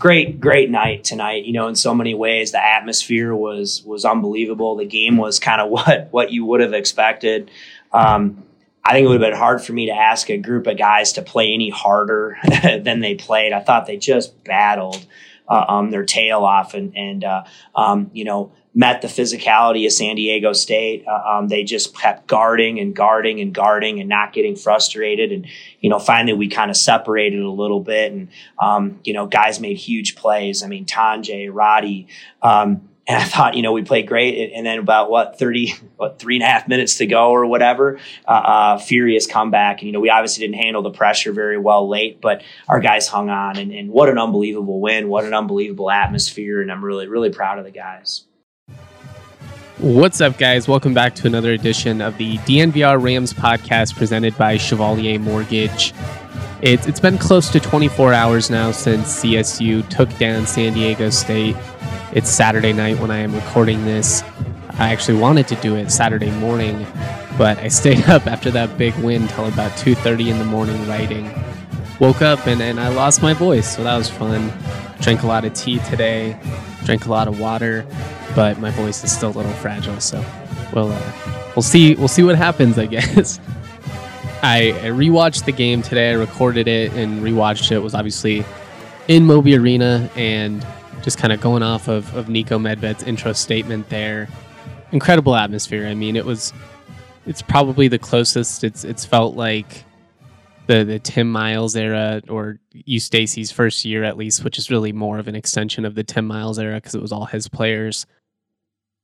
great, great night tonight. You know, in so many ways, the atmosphere was was unbelievable. The game was kind of what what you would have expected. Um, I think it would have been hard for me to ask a group of guys to play any harder than they played. I thought they just battled uh, um, their tail off and and uh, um, you know met the physicality of San Diego State. Uh, um, they just kept guarding and guarding and guarding and not getting frustrated. And, you know, finally we kind of separated a little bit and, um, you know, guys made huge plays. I mean, Tonje, Roddy, um, and I thought, you know, we played great. And then about what, 30, what, three and a half minutes to go or whatever, uh, uh, furious comeback. And, you know, we obviously didn't handle the pressure very well late, but our guys hung on. And, and what an unbelievable win. What an unbelievable atmosphere. And I'm really, really proud of the guys. What's up, guys? Welcome back to another edition of the DNVR Rams podcast presented by Chevalier Mortgage. It's, it's been close to 24 hours now since CSU took down San Diego State. It's Saturday night when I am recording this. I actually wanted to do it Saturday morning, but I stayed up after that big win till about 2:30 in the morning writing. Woke up and, and I lost my voice, so that was fun. Drank a lot of tea today, drank a lot of water, but my voice is still a little fragile. So we'll uh, we'll see we'll see what happens. I guess. I, rewatched the game today. I recorded it and rewatched it. it was obviously in Moby Arena and just kind of going off of, of Niko Medved's intro statement there. Incredible atmosphere. I mean, it was it's probably the closest it's it's felt like the the Tim Miles era or Eustachy's first year at least, which is really more of an extension of the Tim Miles era because it was all his players.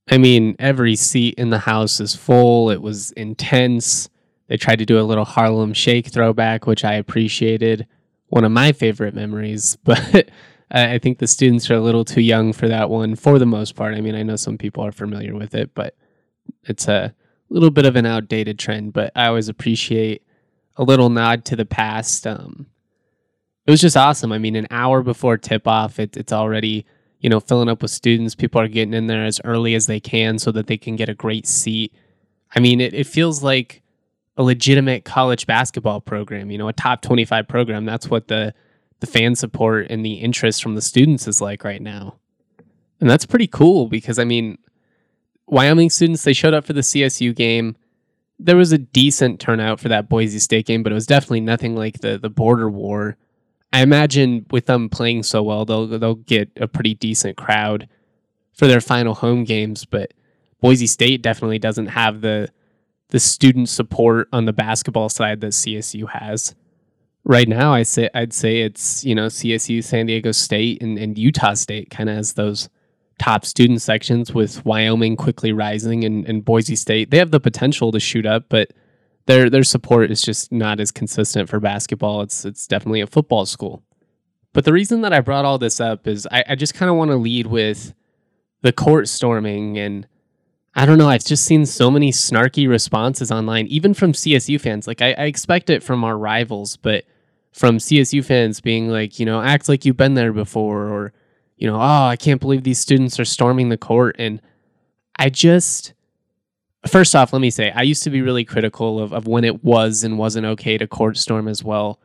I mean, every seat in the house is full. It was intense. They tried to do a little Harlem Shake throwback, which I appreciated. One of my favorite memories, but I think the students are a little too young for that one for the most part. I mean, I know some people are familiar with it, but it's a little bit of an outdated trend. But I always appreciate a little nod to the past. Um, it was just awesome. I mean, an hour before tip off, it, it's already you know, filling up with students. People are getting in there as early as they can so that they can get a great seat. I mean, it, it feels like a legitimate college basketball program, you know, a top 25 program. That's what the, the fan support and the interest from the students is like right now. And that's pretty cool because, I mean, Wyoming students, they showed up for the CSU game. There was a decent turnout for that Boise State game, but it was definitely nothing like the, the border war I imagine with them playing so well, they'll they'll get a pretty decent crowd for their final home games. But Boise State definitely doesn't have the the student support on the basketball side that CSU has. Right now, I say I'd say it's you know CSU, San Diego State, and, and Utah State kind of has those top student sections with Wyoming quickly rising and, and Boise State. They have the potential to shoot up, but their their support is just not as consistent for basketball. It's it's definitely a football school. But the reason that I brought all this up is I, I just kind of want to lead with the court storming and I don't know. I've just seen so many snarky responses online, even from CSU fans. Like I, I expect it from our rivals, but from CSU fans being like, you know, act like you've been there before, or you know, oh, I can't believe these students are storming the court, and I just first off, let me say I used to be really critical of, of when it was and wasn't okay to court storm as well.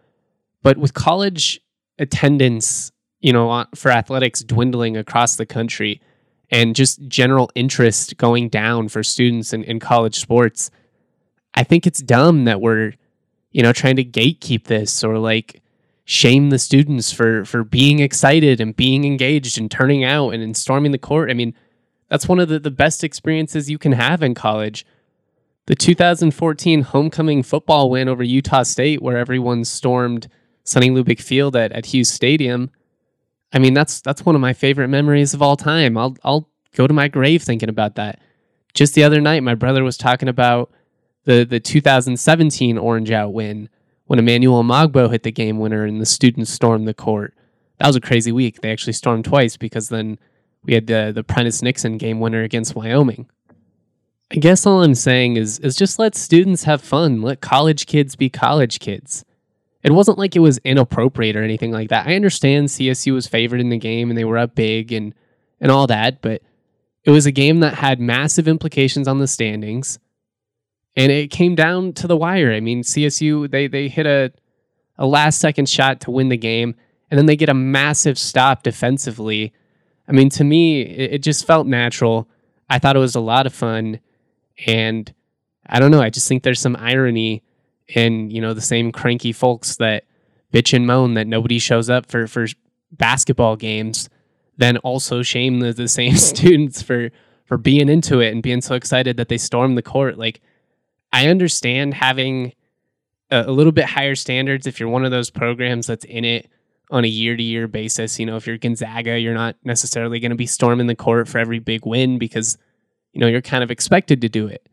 But with college attendance, you know, for athletics dwindling across the country and just general interest going down for students in, in college sports, I think it's dumb that we're, you know, trying to gatekeep this or like shame the students for for being excited and being engaged and turning out and, and storming the court. I mean, that's one of the, the best experiences you can have in college. The 2014 homecoming football win over Utah State, where everyone stormed Sonny Lubick Field at, at Hughes Stadium. I mean, that's that's one of my favorite memories of all time. I'll I'll go to my grave thinking about that. Just the other night, my brother was talking about the the 2017 Orange Out win when Emmanuel Omogbo hit the game winner and the students stormed the court. That was a crazy week. They actually stormed twice because then we had the the Prentice Nixon game winner against Wyoming. I guess all I'm saying is is just let students have fun. Let college kids be college kids. It wasn't like it was inappropriate or anything like that. I understand CSU was favored in the game and they were up big and and all that, but it was a game that had massive implications on the standings. And it came down to the wire. I mean, CSU they they hit a a last second shot to win the game and then they get a massive stop defensively. I mean, to me, it, it just felt natural. I thought it was a lot of fun, and I don't know. I just think there's some irony in you know the same cranky folks that bitch and moan that nobody shows up for for basketball games, then also shame the, the same students for for being into it and being so excited that they storm the court. Like I understand having a, a little bit higher standards if you're one of those programs that's in it on a year to year basis. You know, if you're Gonzaga, you're not necessarily going to be storming the court for every big win because, you know, you're kind of expected to do it.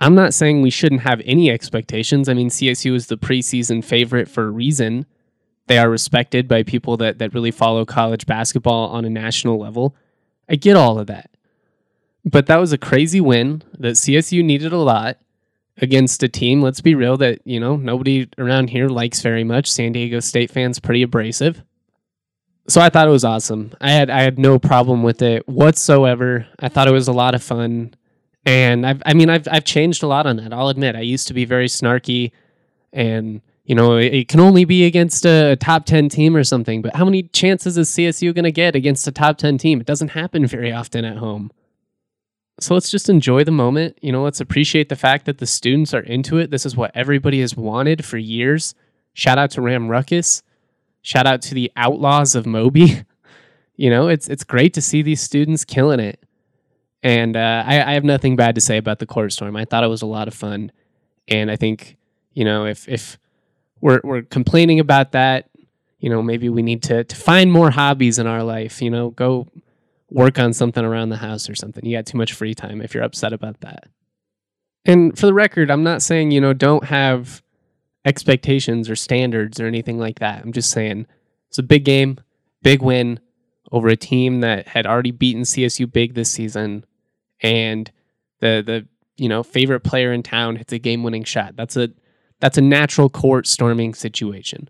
I'm not saying we shouldn't have any expectations. I mean, CSU is the preseason favorite for a reason. They are respected by people that, that really follow college basketball on a national level. I get all of that. But that was a crazy win that CSU needed a lot against a team, let's be real, that, you know, nobody around here likes very much. San Diego State fans pretty abrasive. So I thought it was awesome. I had I had no problem with it whatsoever. I thought it was a lot of fun. And I've, I mean, I've, I've changed a lot on that. I'll admit, I used to be very snarky, and you know, it, can only be against a, top ten team or something. But how many chances is CSU going to get against a top ten team? It doesn't happen very often at home. So let's just enjoy the moment. You know, let's appreciate the fact that the students are into it. This is what everybody has wanted for years. Shout out to Ram Ruckus. Shout out to the Outlaws of Moby. you know, it's it's great to see these students killing it. And uh, I, I, have nothing bad to say about the court storm. I thought it was a lot of fun, and I think you know if if we're we're complaining about that, you know maybe we need to to find more hobbies in our life. You know, go work on something around the house or something. You got too much free time if you're upset about that. And for the record, I'm not saying you know don't have expectations or standards or anything like that. I'm just saying it's a big game, big win over a team that had already beaten CSU big this season and the the you know favorite player in town hits a game winning shot. That's a that's a natural court storming situation.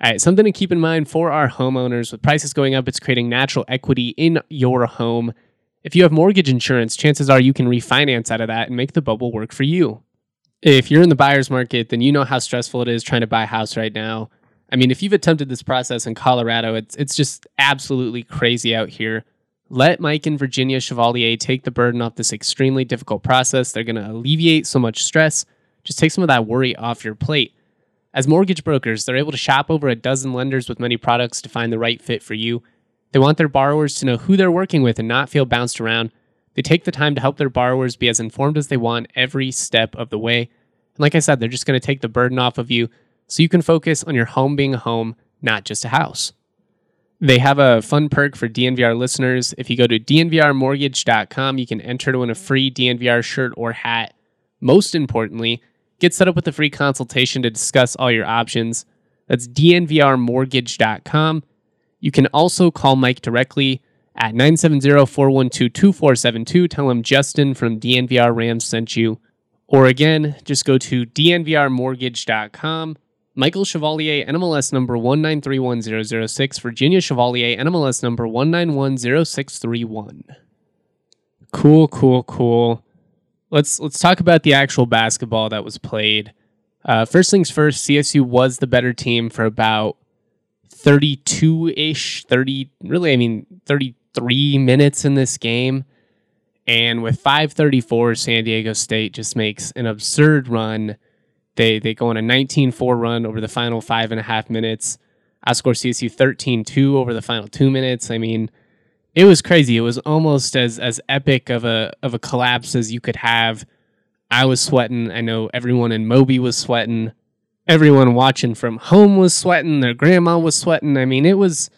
All right, something to keep in mind for our homeowners with prices going up, it's creating natural equity in your home. If you have mortgage insurance, chances are you can refinance out of that and make the bubble work for you. If you're in the buyer's market, then you know how stressful it is trying to buy a house right now. I mean, if you've attempted this process in Colorado, it's it's just absolutely crazy out here. Let Mike and Virginia Chevalier take the burden off this extremely difficult process. They're going to alleviate so much stress. Just take some of that worry off your plate. As mortgage brokers, they're able to shop over a dozen lenders with many products to find the right fit for you. They want their borrowers to know who they're working with and not feel bounced around. They take the time to help their borrowers be as informed as they want every step of the way. And like I said, they're just going to take the burden off of you so you can focus on your home being a home, not just a house. They have a fun perk for DNVR listeners. If you go to dnvrmortgage.com, you can enter to win a free DNVR shirt or hat. Most importantly, get set up with a free consultation to discuss all your options. That's dnvrmortgage.com. You can also call Mike directly at 970-412-2472. Tell him Justin from DNVR Rams sent you. Or again, just go to dnvrmortgage.com Michael Chevalier, NMLS number 1931006, Virginia Chevalier, NMLS number 1910631. Cool, cool, cool. Let's let's talk about the actual basketball that was played. Uh, first things first, CSU was the better team for about 32 ish, 30, really, I mean, 33 minutes in this game. And with 534, San Diego State just makes an absurd run they they go on a 19-4 run over the final five and a half minutes. I score CSU 13-2 over the final two minutes. I mean, it was crazy. It was almost as as epic of a of a collapse as you could have. I was sweating. I know everyone in Moby was sweating. Everyone watching from home was sweating. Their grandma was sweating. I mean, it was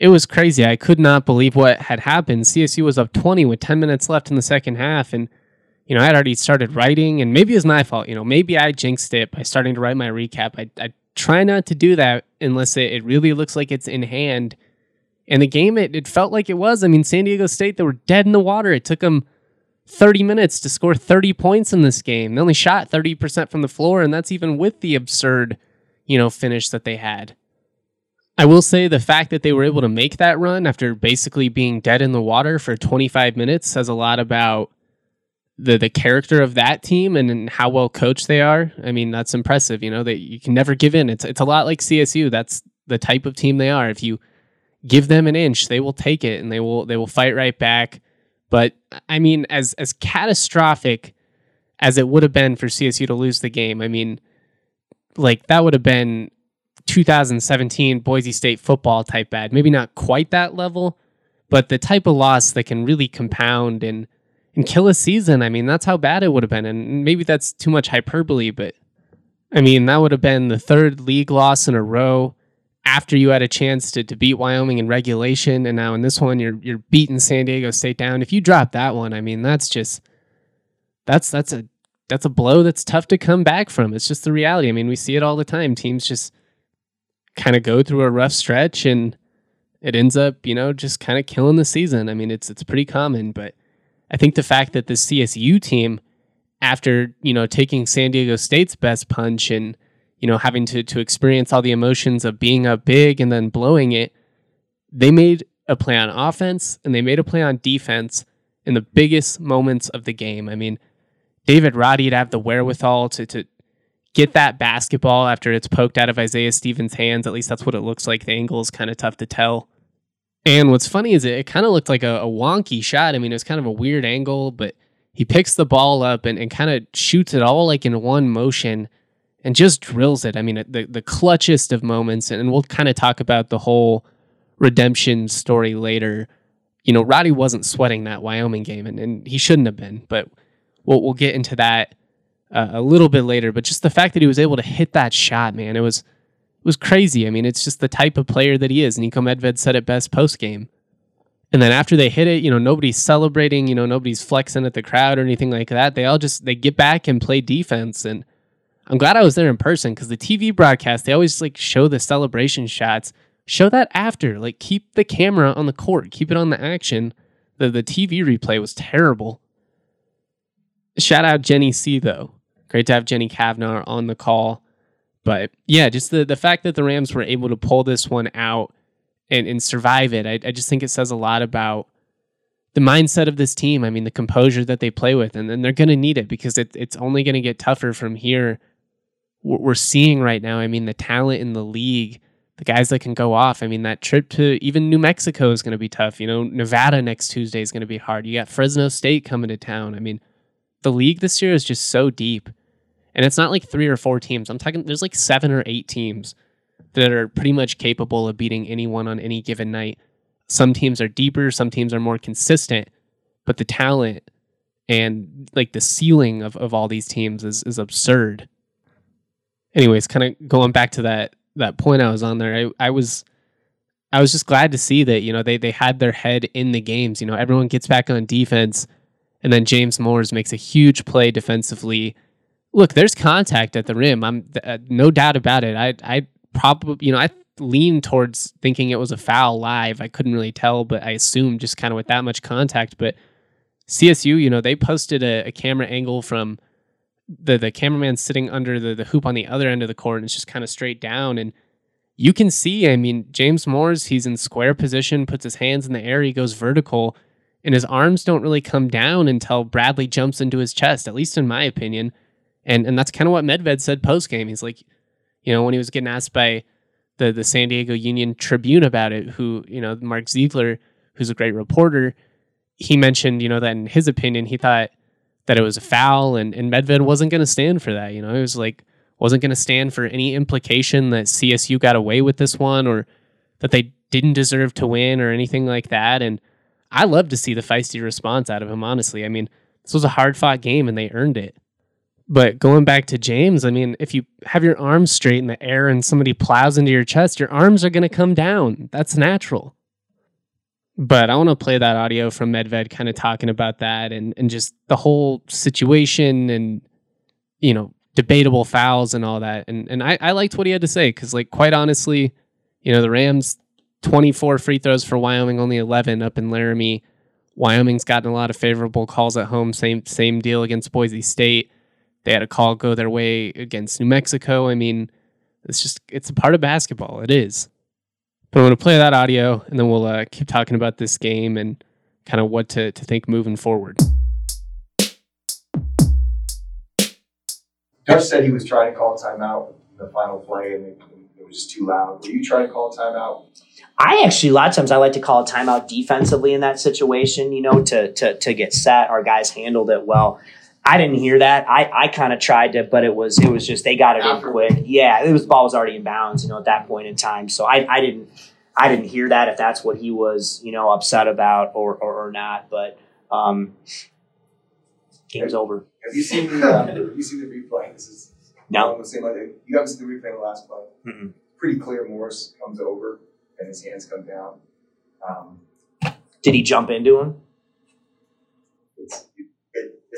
it was crazy. I could not believe what had happened. CSU was up 20 with 10 minutes left in the second half and you know, I had already started writing, and maybe it was my fault. You know, maybe I jinxed it by starting to write my recap. I, I try not to do that unless it, it really looks like it's in hand. And the game, it, it felt like it was. I mean, San Diego State, they were dead in the water. It took them 30 minutes to score 30 points in this game. They only shot 30% from the floor, and that's even with the absurd, you know, finish that they had. I will say the fact that they were able to make that run after basically being dead in the water for 25 minutes says a lot about the the character of that team and how well coached they are. I mean, that's impressive. You know that you can never give in. It's it's a lot like CSU. That's the type of team they are. If you give them an inch, they will take it and they will they will fight right back. But I mean, as as catastrophic as it would have been for CSU to lose the game, I mean, like that would have been 2017 Boise State football type bad. Maybe not quite that level, but the type of loss that can really compound and and kill a season. I mean, that's how bad it would have been. And maybe that's too much hyperbole, but I mean, that would have been the third league loss in a row after you had a chance to, to beat Wyoming in regulation. And now in this one, you're you're beating San Diego State down. If you drop that one, I mean, that's just that's that's a that's a blow that's tough to come back from. It's just the reality. I mean, we see it all the time. Teams just kind of go through a rough stretch and it ends up, you know, just kind of killing the season. I mean, it's it's pretty common, but I think the fact that the CSU team, after you know taking San Diego State's best punch and you know having to to experience all the emotions of being up big and then blowing it, they made a play on offense and they made a play on defense in the biggest moments of the game. I mean, David Roddy to have the wherewithal to to get that basketball after it's poked out of Isaiah Stevens' hands. At least that's what it looks like. The angle is kind of tough to tell. And what's funny is it, it kind of looked like a, a, wonky shot. I mean, it was kind of a weird angle, but he picks the ball up and, and kind of shoots it all like in one motion and just drills it. I mean, the, the clutchest of moments. And we'll kind of talk about the whole redemption story later. You know, Roddy wasn't sweating that Wyoming game, and, and he shouldn't have been, but we'll, we'll get into that uh, a little bit later. But just the fact that he was able to hit that shot, man, it was it was crazy. I mean, it's just the type of player that he is. Niko Medved said it best post game. And then after they hit it, you know, nobody's celebrating, you know, nobody's flexing at the crowd or anything like that. They all just they get back and play defense. And I'm glad I was there in person because the TV broadcast, they always like show the celebration shots. Show that after. Like keep the camera on the court, keep it on the action. The the TV replay was terrible. Shout out Jenny C though. Great to have Jenny Cavnar on the call. But yeah, just the, the fact that the Rams were able to pull this one out and, and survive it, I, I just think it says a lot about the mindset of this team. I mean, the composure that they play with, and then they're going to need it because it, it's only going to get tougher from here. What we're seeing right now, I mean, the talent in the league, the guys that can go off. I mean, that trip to even New Mexico is going to be tough. You know, Nevada next Tuesday is going to be hard. You got Fresno State coming to town. I mean, the league this year is just so deep. And it's not like three or four teams. I'm talking, there's like seven or eight teams that are pretty much capable of beating anyone on any given night. Some teams are deeper, some teams are more consistent, but the talent and like the ceiling of, of all these teams is, is absurd. Anyways, kind of going back to that that point I was on there, I, I was I was just glad to see that, you know, they they had their head in the games. You know, everyone gets back on defense and then James Moors makes a huge play defensively look, there's contact at the rim. I'm uh, no doubt about it. I I probably you know I lean towards thinking it was a foul live. I couldn't really tell, but I assumed just kind of with that much contact. But CSU, you know, they posted a, a camera angle from the the cameraman sitting under the, the hoop on the other end of the court and it's just kind of straight down and you can see i mean james moors he's in square position puts his hands in the air he goes vertical and his arms don't really come down until bradley jumps into his chest at least in my opinion and and that's kind of what Medved said post game. He's like, you know, when he was getting asked by the the San Diego Union Tribune about it, who you know Mark Ziegler, who's a great reporter, he mentioned you know that in his opinion he thought that it was a foul, and and Medved wasn't going to stand for that. You know, he was like wasn't going to stand for any implication that CSU got away with this one or that they didn't deserve to win or anything like that. And I love to see the feisty response out of him. Honestly, I mean, this was a hard fought game and they earned it. But going back to James, I mean, if you have your arms straight in the air and somebody plows into your chest, your arms are going to come down. That's natural. But I want to play that audio from Medved kind of talking about that and, and just the whole situation and, you know, debatable fouls and all that. And and I, I liked what he had to say because, like, quite honestly, you know, the Rams 24 free throws for Wyoming, only 11 up in Laramie. Wyoming's gotten a lot of favorable calls at home. Same same deal against Boise State. They had a call go their way against New Mexico. I mean, it's just it's a part of basketball. It is. But I'm going to play that audio, and then we'll uh, keep talking about this game and kind of what to, to think moving forward. Coach said he was trying to call a timeout in the final play, and it, it was just too loud. Were you trying to call a timeout? I actually a lot of times I like to call a timeout defensively in that situation, you know, to to to get set. Our guys handled it well. I didn't hear that. I, I kind of tried to, but it was it was just they got it in quick. Yeah, it was ball was already in bounds, you know, at that point in time. So I, I didn't I didn't hear that if that's what he was, you know, upset about or or, or not. But um, game's over. Have you seen the uh, Have you seen the replay? This is no. The same idea. You haven't seen the replay in the last play. Mm-mm. Pretty clear. Morris comes over and his hands come down. Um, Did he jump into him?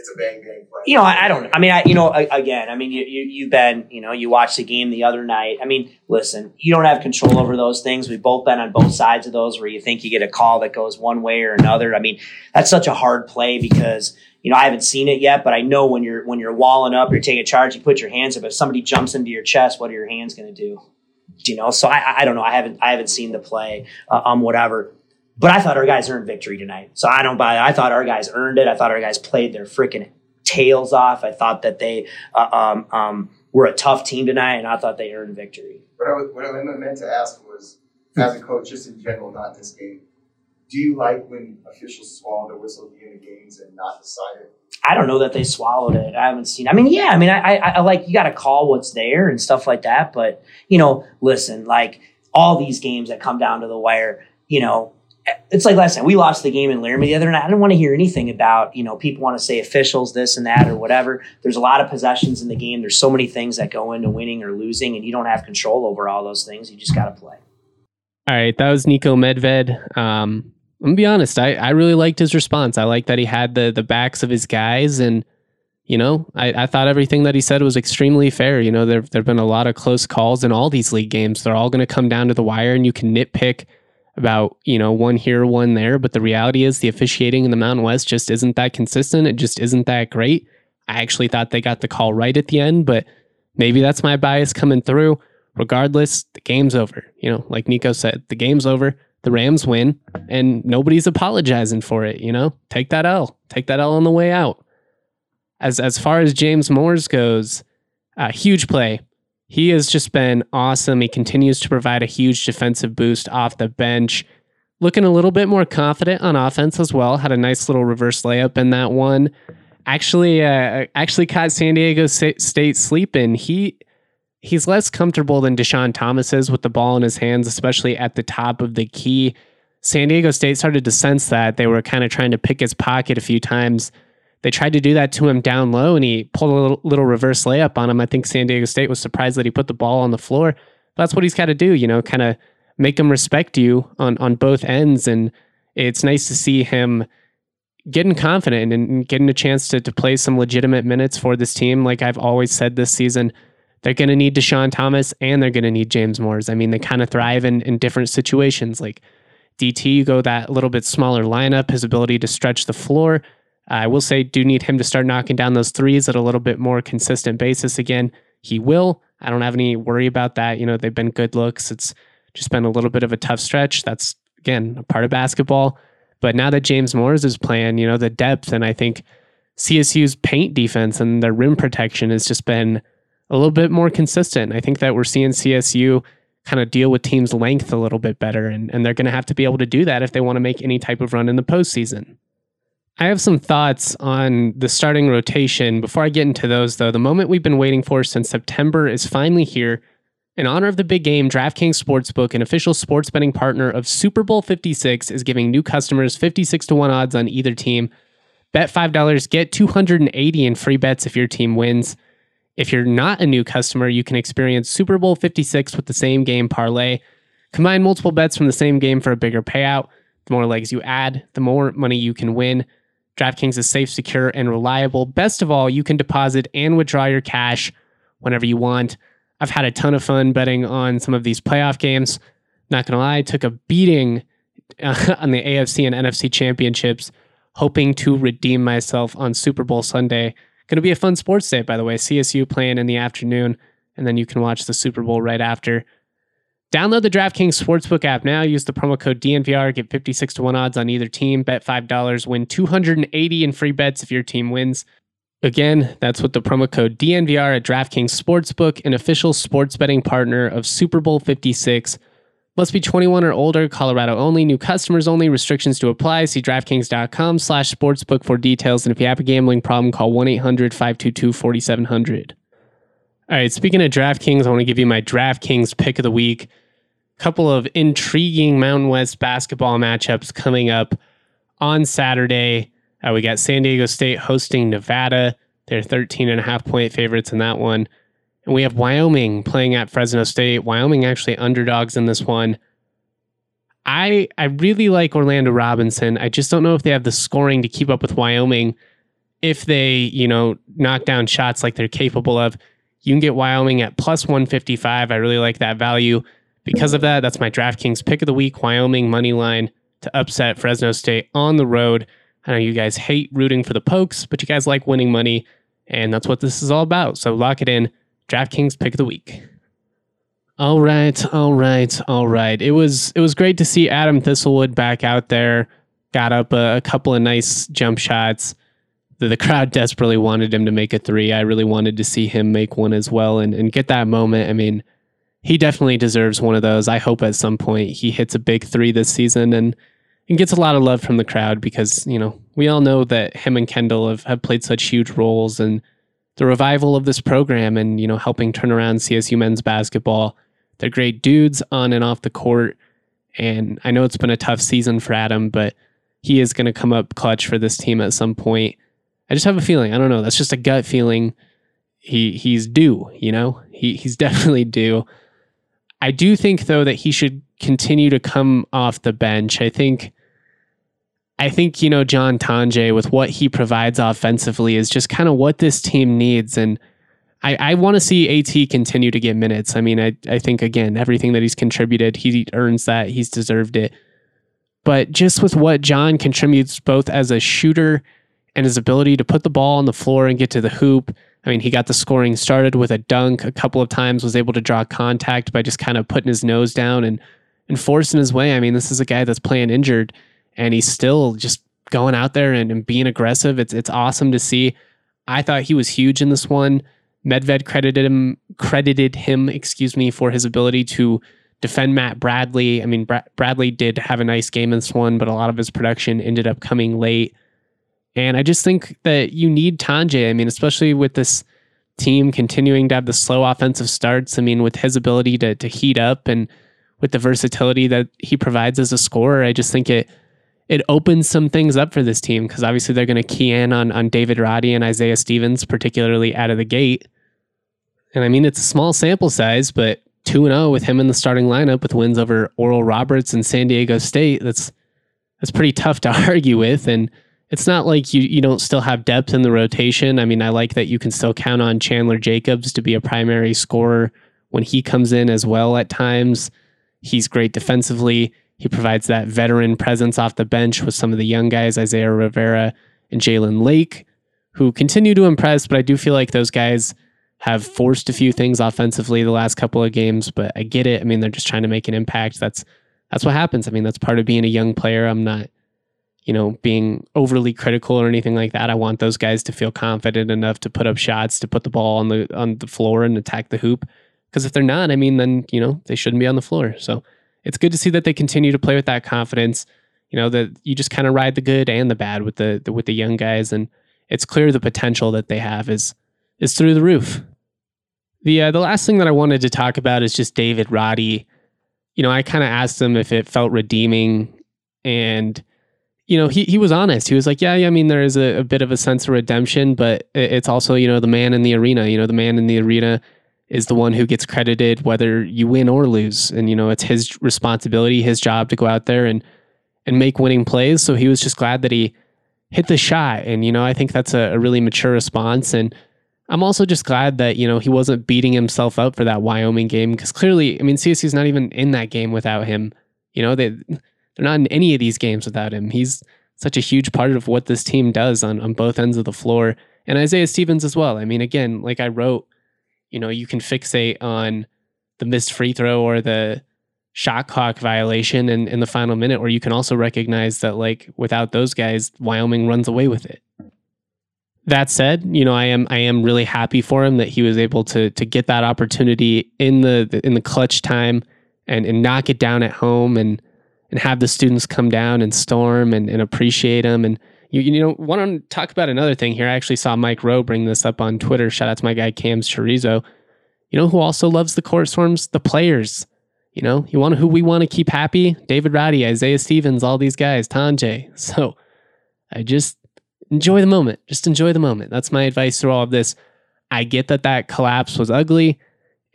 It's a bang bang play. You know, I, I don't. I mean, I you know, again, I mean, you, you you've been, you know, you watched the game the other night. I mean, listen, you don't have control over those things. We've both been on both sides of those, where you think you get a call that goes one way or another. I mean, that's such a hard play because you know I haven't seen it yet, but I know when you're when you're walling up, you're taking charge, you put your hands up. If somebody jumps into your chest, what are your hands going to do? You know, so I, I don't know. I haven't I haven't seen the play, uh, um, whatever. But I thought our guys earned victory tonight, so I don't buy. It. I thought our guys earned it. I thought our guys played their freaking tails off. I thought that they uh, um, um, were a tough team tonight, and I thought they earned victory. What I, was, what I meant to ask was, as a coach, just in general, not this game, do you like when officials swallow the whistle at the end of games and not decide it? I don't know that they swallowed it. I haven't seen. I mean, yeah. I mean, I, I, I like you got to call what's there and stuff like that. But you know, listen, like all these games that come down to the wire, you know, it's like last time we lost the game in Laramie the other night. I didn't want to hear anything about you know people want to say officials this and that or whatever. There's a lot of possessions in the game. There's so many things that go into winning or losing, and you don't have control over all those things. You just got to play. All right, that was Niko Medved. Um, I'm gonna be honest. I, I really liked his response. I liked that he had the the backs of his guys, and you know, I, I thought everything that he said was extremely fair. You know, there there've been a lot of close calls in all these league games. They're all to come down to the wire, and you can nitpick about you know one here, one there. But the reality is, the officiating in the Mountain West just isn't that consistent. It just isn't that great. I actually thought they got the call right at the end, but maybe that's my bias coming through. Regardless, the game's over. You know, like Niko said, the game's over the Rams win and nobody's apologizing for it, you know? Take that L. Take that L on the way out. As as far as James Moors goes, a huge play. He has just been awesome. He continues to provide a huge defensive boost off the bench. Looking a little bit more confident on offense as well. Had a nice little reverse layup in that one. Actually, uh, actually caught San Diego State sleeping. He he's less comfortable than Dischon Thomas is with the ball in his hands, especially at the top of the key. San Diego State started to sense that they were kind of trying to pick his pocket a few times. They tried to do that to him down low, and he pulled a little, little reverse layup on him. I think San Diego State was surprised that he put the ball on the floor. That's what he's got to do, you know, kind of make him respect you on on both ends. And it's nice to see him getting confident and getting a chance to to play some legitimate minutes for this team. Like I've always said this season, they're going to need Dischon Thomas and they're going to need James Moors. I mean, they kind of thrive in, in different situations. Like DT, you go that little bit smaller lineup, his ability to stretch the floor. I will say, do need him to start knocking down those threes at a little bit more consistent basis again. He will. I don't have any worry about that. You know, they've been good looks. It's just been a little bit of a tough stretch. That's, again, a part of basketball. But now that James Moors is playing, you know, the depth and I think CSU's paint defense and their rim protection has just been a little bit more consistent. I think that we're seeing CSU kind of deal with teams' length a little bit better, and, and they're going to have to be able to do that if they want to make any type of run in the postseason. I have some thoughts on the starting rotation. Before I get into those, though, the moment we've been waiting for since September is finally here. In honor of the big game, DraftKings Sportsbook, an official sports betting partner of Super Bowl 56, is giving new customers 56 to 1 odds on either team. Bet $5, get 280 in free bets if your team wins. If you're not a new customer, you can experience Super Bowl 56 with the same game parlay. Combine multiple bets from the same game for a bigger payout. The more legs you add, the more money you can win. DraftKings is safe, secure, and reliable. Best of all, you can deposit and withdraw your cash whenever you want. I've had a ton of fun betting on some of these playoff games. Not gonna lie, I took a beating uh, on the AFC and NFC championships, hoping to redeem myself on Super Bowl Sunday. Going to be a fun sports day, by the way. CSU playing in the afternoon, and then you can watch the Super Bowl right after. Download the DraftKings Sportsbook app now. Use the promo code DNVR. Get 56 to 1 odds on either team. Bet $5. Win 280 in free bets if your team wins. Again, that's with the promo code DNVR at DraftKings Sportsbook, an official sports betting partner of Super Bowl 56. Must be 21 or older, Colorado only, new customers only, restrictions to apply. See DraftKings.com slash sportsbook for details. And if you have a gambling problem, call 1 800 522 4700. All right, speaking of DraftKings, I want to give you my DraftKings pick of the week. A couple of intriguing Mountain West basketball matchups coming up on Saturday. Uh, we got San Diego State hosting Nevada. They're 13 and a half point favorites in that one. And we have Wyoming playing at Fresno State. Wyoming actually underdogs in this one. I I really like Orlando Robinson. I just don't know if they have the scoring to keep up with Wyoming. If they, you know, knock down shots like they're capable of, you can get Wyoming at plus 155. I really like that value. Because of that, that's my DraftKings pick of the week, Wyoming money line to upset Fresno State on the road. I know you guys hate rooting for the Pokes, but you guys like winning money, and that's what this is all about. So lock it in. DraftKings pick of the week. All right, all right, all right. It was it was great to see Adam Thistlewood back out there. Got up a, a couple of nice jump shots. The, crowd desperately wanted him to make a three. I really wanted to see him make one as well and, and get that moment. I mean, he definitely deserves one of those. I hope at some point he hits a big three this season and and gets a lot of love from the crowd because, you know, we all know that him and Kendle have, have played such huge roles in the revival of this program and, you know, helping turn around CSU men's basketball. They're great dudes on and off the court. And I know it's been a tough season for Adam, but he is going to come up clutch for this team at some point. I just have a feeling. I don't know. That's just a gut feeling. He he's due, you know? He he's definitely due. I do think though that he should continue to come off the bench. I think I think, you know, John Tonje with what he provides offensively is just kind of what this team needs. And I, I want to see AT continue to get minutes. I mean, I, I think, again, everything that he's contributed, he earns that. He's deserved it. But just with what John contributes both as a shooter and his ability to put the ball on the floor and get to the hoop. I mean, he got the scoring started with a dunk a couple of times, was able to draw contact by just kind of putting his nose down and, and forcing his way. I mean, this is a guy that's playing injured and he's still just going out there and, and being aggressive. It's it's awesome to see. I thought he was huge in this one. Medved credited him credited him, excuse me, for his ability to defend Matt Bradley. I mean, Bra- Bradley did have a nice game in this one, but a lot of his production ended up coming late. And I just think that you need Tonje. I mean, especially with this team continuing to have the slow offensive starts. I mean, with his ability to to heat up and with the versatility that he provides as a scorer, I just think it it opens some things up for this team because obviously they're going to key in on on David Roddy and Isaiah Stevens, particularly out of the gate. And I mean, it's a small sample size, but 2 and 0 with him in the starting lineup with wins over Oral Roberts and San Diego State. That's that's pretty tough to argue with. And it's not like you you don't still have depth in the rotation. I mean, I like that you can still count on Chandler Jacobs to be a primary scorer when he comes in as well at times. He's great defensively. He provides that veteran presence off the bench with some of the young guys, Isaiah Rivera and Jalen Lake, who continue to impress, but I do feel like those guys have forced a few things offensively the last couple of games, but I get it. I mean, they're just trying to make an impact. That's that's what happens. I mean, that's part of being a young player. I'm not, you know, being overly critical or anything like that. I want those guys to feel confident enough to put up shots, to put the ball on the on the floor and attack the hoop. Because if they're not, I mean, then you know they shouldn't be on the floor. So it's good to see that they continue to play with that confidence. You know that you just kind of ride the good and the bad with the, the with the young guys, and it's clear the potential that they have is is through the roof. The uh, the last thing that I wanted to talk about is just David Roddy. You know, I kind of asked him if it felt redeeming, and you know, he he was honest. He was like, "Yeah, yeah I mean, there is a, a bit of a sense of redemption, but it's also you know the man in the arena. You know, the man in the arena is the one who gets credited whether you win or lose. And you know, it's his responsibility, his job to go out there and and make winning plays. So he was just glad that he hit the shot. And you know, I think that's a, a really mature response. And I'm also just glad that you know he wasn't beating himself up for that Wyoming game because clearly, I mean, CSU's not even in that game without him. You know, they they're not in any of these games without him. He's such a huge part of what this team does on on both ends of the floor. And Isaiah Stevens as well. I mean, again, like I wrote you know, you can fixate on the missed free throw or the shot clock violation in, in the final minute, or you can also recognize that like without those guys, Wyoming runs away with it. that said, you know, I am I am really happy for him that he was able to to get that opportunity in the in the clutch time and and knock it down at home and and have the students come down and storm and, and appreciate them. and you you know want to talk about another thing here. I actually saw Mike Rowe bring this up on Twitter. Shout out to my guy Cam's Chorizo. You know who also loves the court storms? The players. You know, you want who we want to keep happy? David Roddy, Isaiah Stevens, all these guys, Tonje. So I just enjoy the moment. Just enjoy the moment. That's my advice through all of this. I get that that collapse was ugly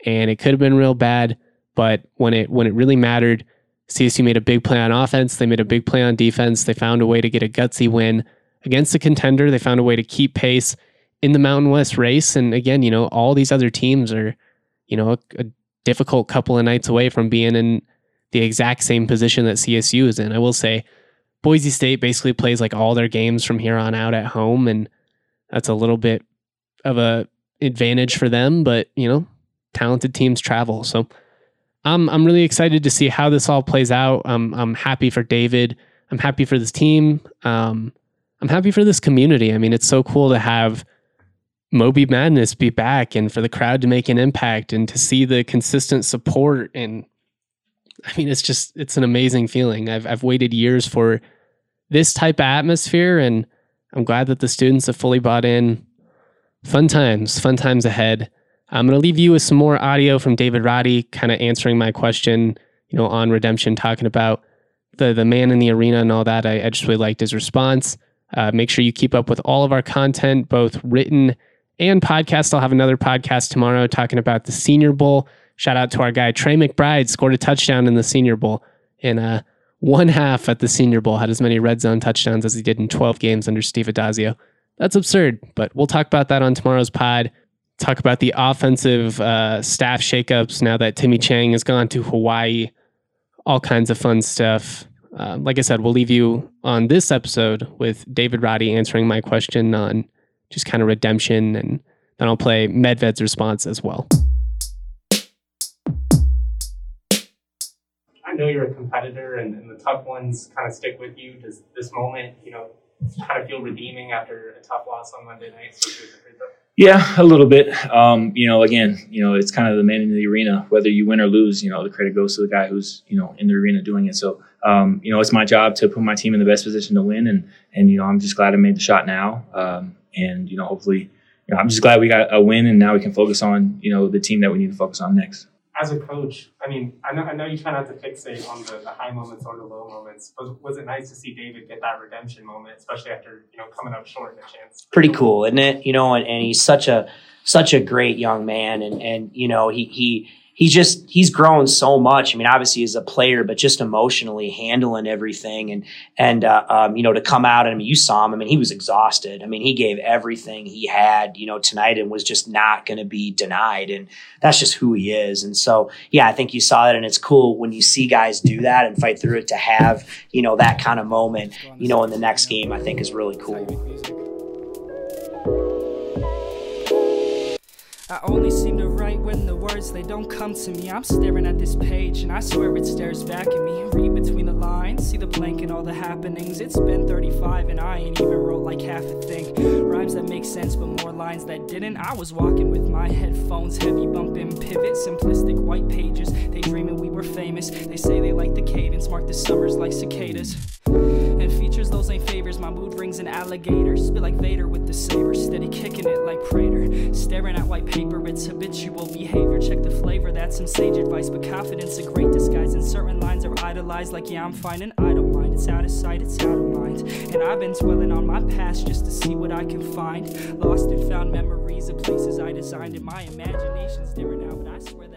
and it could have been real bad, but when it when it really mattered, CSU made a big play on offense, they made a big play on defense, they found a way to get a gutsy win against the contender, they found a way to keep pace in the Mountain West race. And again, you know, all these other teams are, you know, a, a difficult couple of nights away from being in the exact same position that CSU is in. I will say Boise State basically plays like all their games from here on out at home, and that's a little bit of a advantage for them. But you know, talented teams travel, so I'm I'm really excited to see how this all plays out. I'm I'm happy for David. I'm happy for this team. Um, I'm happy for this community. I mean, it's so cool to have Moby Madness be back and for the crowd to make an impact and to see the consistent support and I mean, it's just it's an amazing feeling. I've I've waited years for this type of atmosphere, and I'm glad that the students have fully bought in. Fun times, fun times ahead. I'm going to leave you with some more audio from David Roddy, kind of answering my question, you know, on redemption, talking about the the man in the arena and all that. I, I just really liked his response. Uh, make sure you keep up with all of our content, both written and podcast. I'll have another podcast tomorrow talking about the Senior Bowl. Shout out to our guy Trey McBride, scored a touchdown in the Senior Bowl. in uh, one half at the Senior Bowl, had as many red zone touchdowns as he did in 12 games under Steve Addazio. That's absurd, but we'll talk about that on tomorrow's pod. Talk about the offensive uh, staff shakeups now that Timmy Chang has gone to Hawaii. All kinds of fun stuff. Uh, like I said, we'll leave you on this episode with David Roddy answering my question on just kind of redemption, and then I'll play Medved's response as well. I know you're a competitor and, and the tough ones kind of stick with you. Does this moment, you know, kind of feel redeeming after a tough loss on Monday night? Yeah, a little bit. Um, you know, again, you know, it's kind of the man in the arena. Whether you win or lose, you know, the credit goes to the guy who's you know in the arena doing it. So, um, you know, it's my job to put my team in the best position to win, and and you know, I'm just glad I made the shot now, um, and you know, hopefully, you know, I'm just glad we got a win, and now we can focus on you know the team that we need to focus on next as a coach, I mean, I know, I know you try not to fixate on the, the high moments or the low moments, but was it nice to see David get that redemption moment, especially after you know coming up short in a chance? Pretty cool, isn't it? You know, and, and he's such a such a great young man, and and you know he he he's just he's grown so much. I mean, obviously as a player, but just emotionally handling everything and and uh, um, you know to come out. And I mean, you saw him. I mean, he was exhausted. I mean, he gave everything he had, you know, tonight and was just not going to be denied. And that's just who he is. And so, yeah, I think you saw that, and it's cool when you see guys do that and fight through it to have you know that kind of moment, you know, in the next game. I think is really cool. I only seem to write when the words they don't come to me. I'm staring at this page and I swear it stares back at me. Read between the lines, see the blank and all the happenings. It's been 35 and I ain't even wrote like half a thing. Rhymes that make sense but more lines that didn't. I was walking with my headphones, heavy bumping pivot, simplistic white pages. They dreaming we were famous. They say they like the cadence, mark the summers like cicadas. Features, those ain't favors. My mood rings an alligator. Spit like Vader with the saber. Steady kicking it like Prater. Staring at white paper, it's habitual behavior. Check the flavor, that's some sage advice. But confidence, a great disguise. And certain lines are idolized, like, yeah, I'm fine and I don't mind. It's out of sight, it's out of mind. And I've been dwelling on my past just to see what I can find. Lost and found memories of places I designed. in my imagination's different now, but I swear that.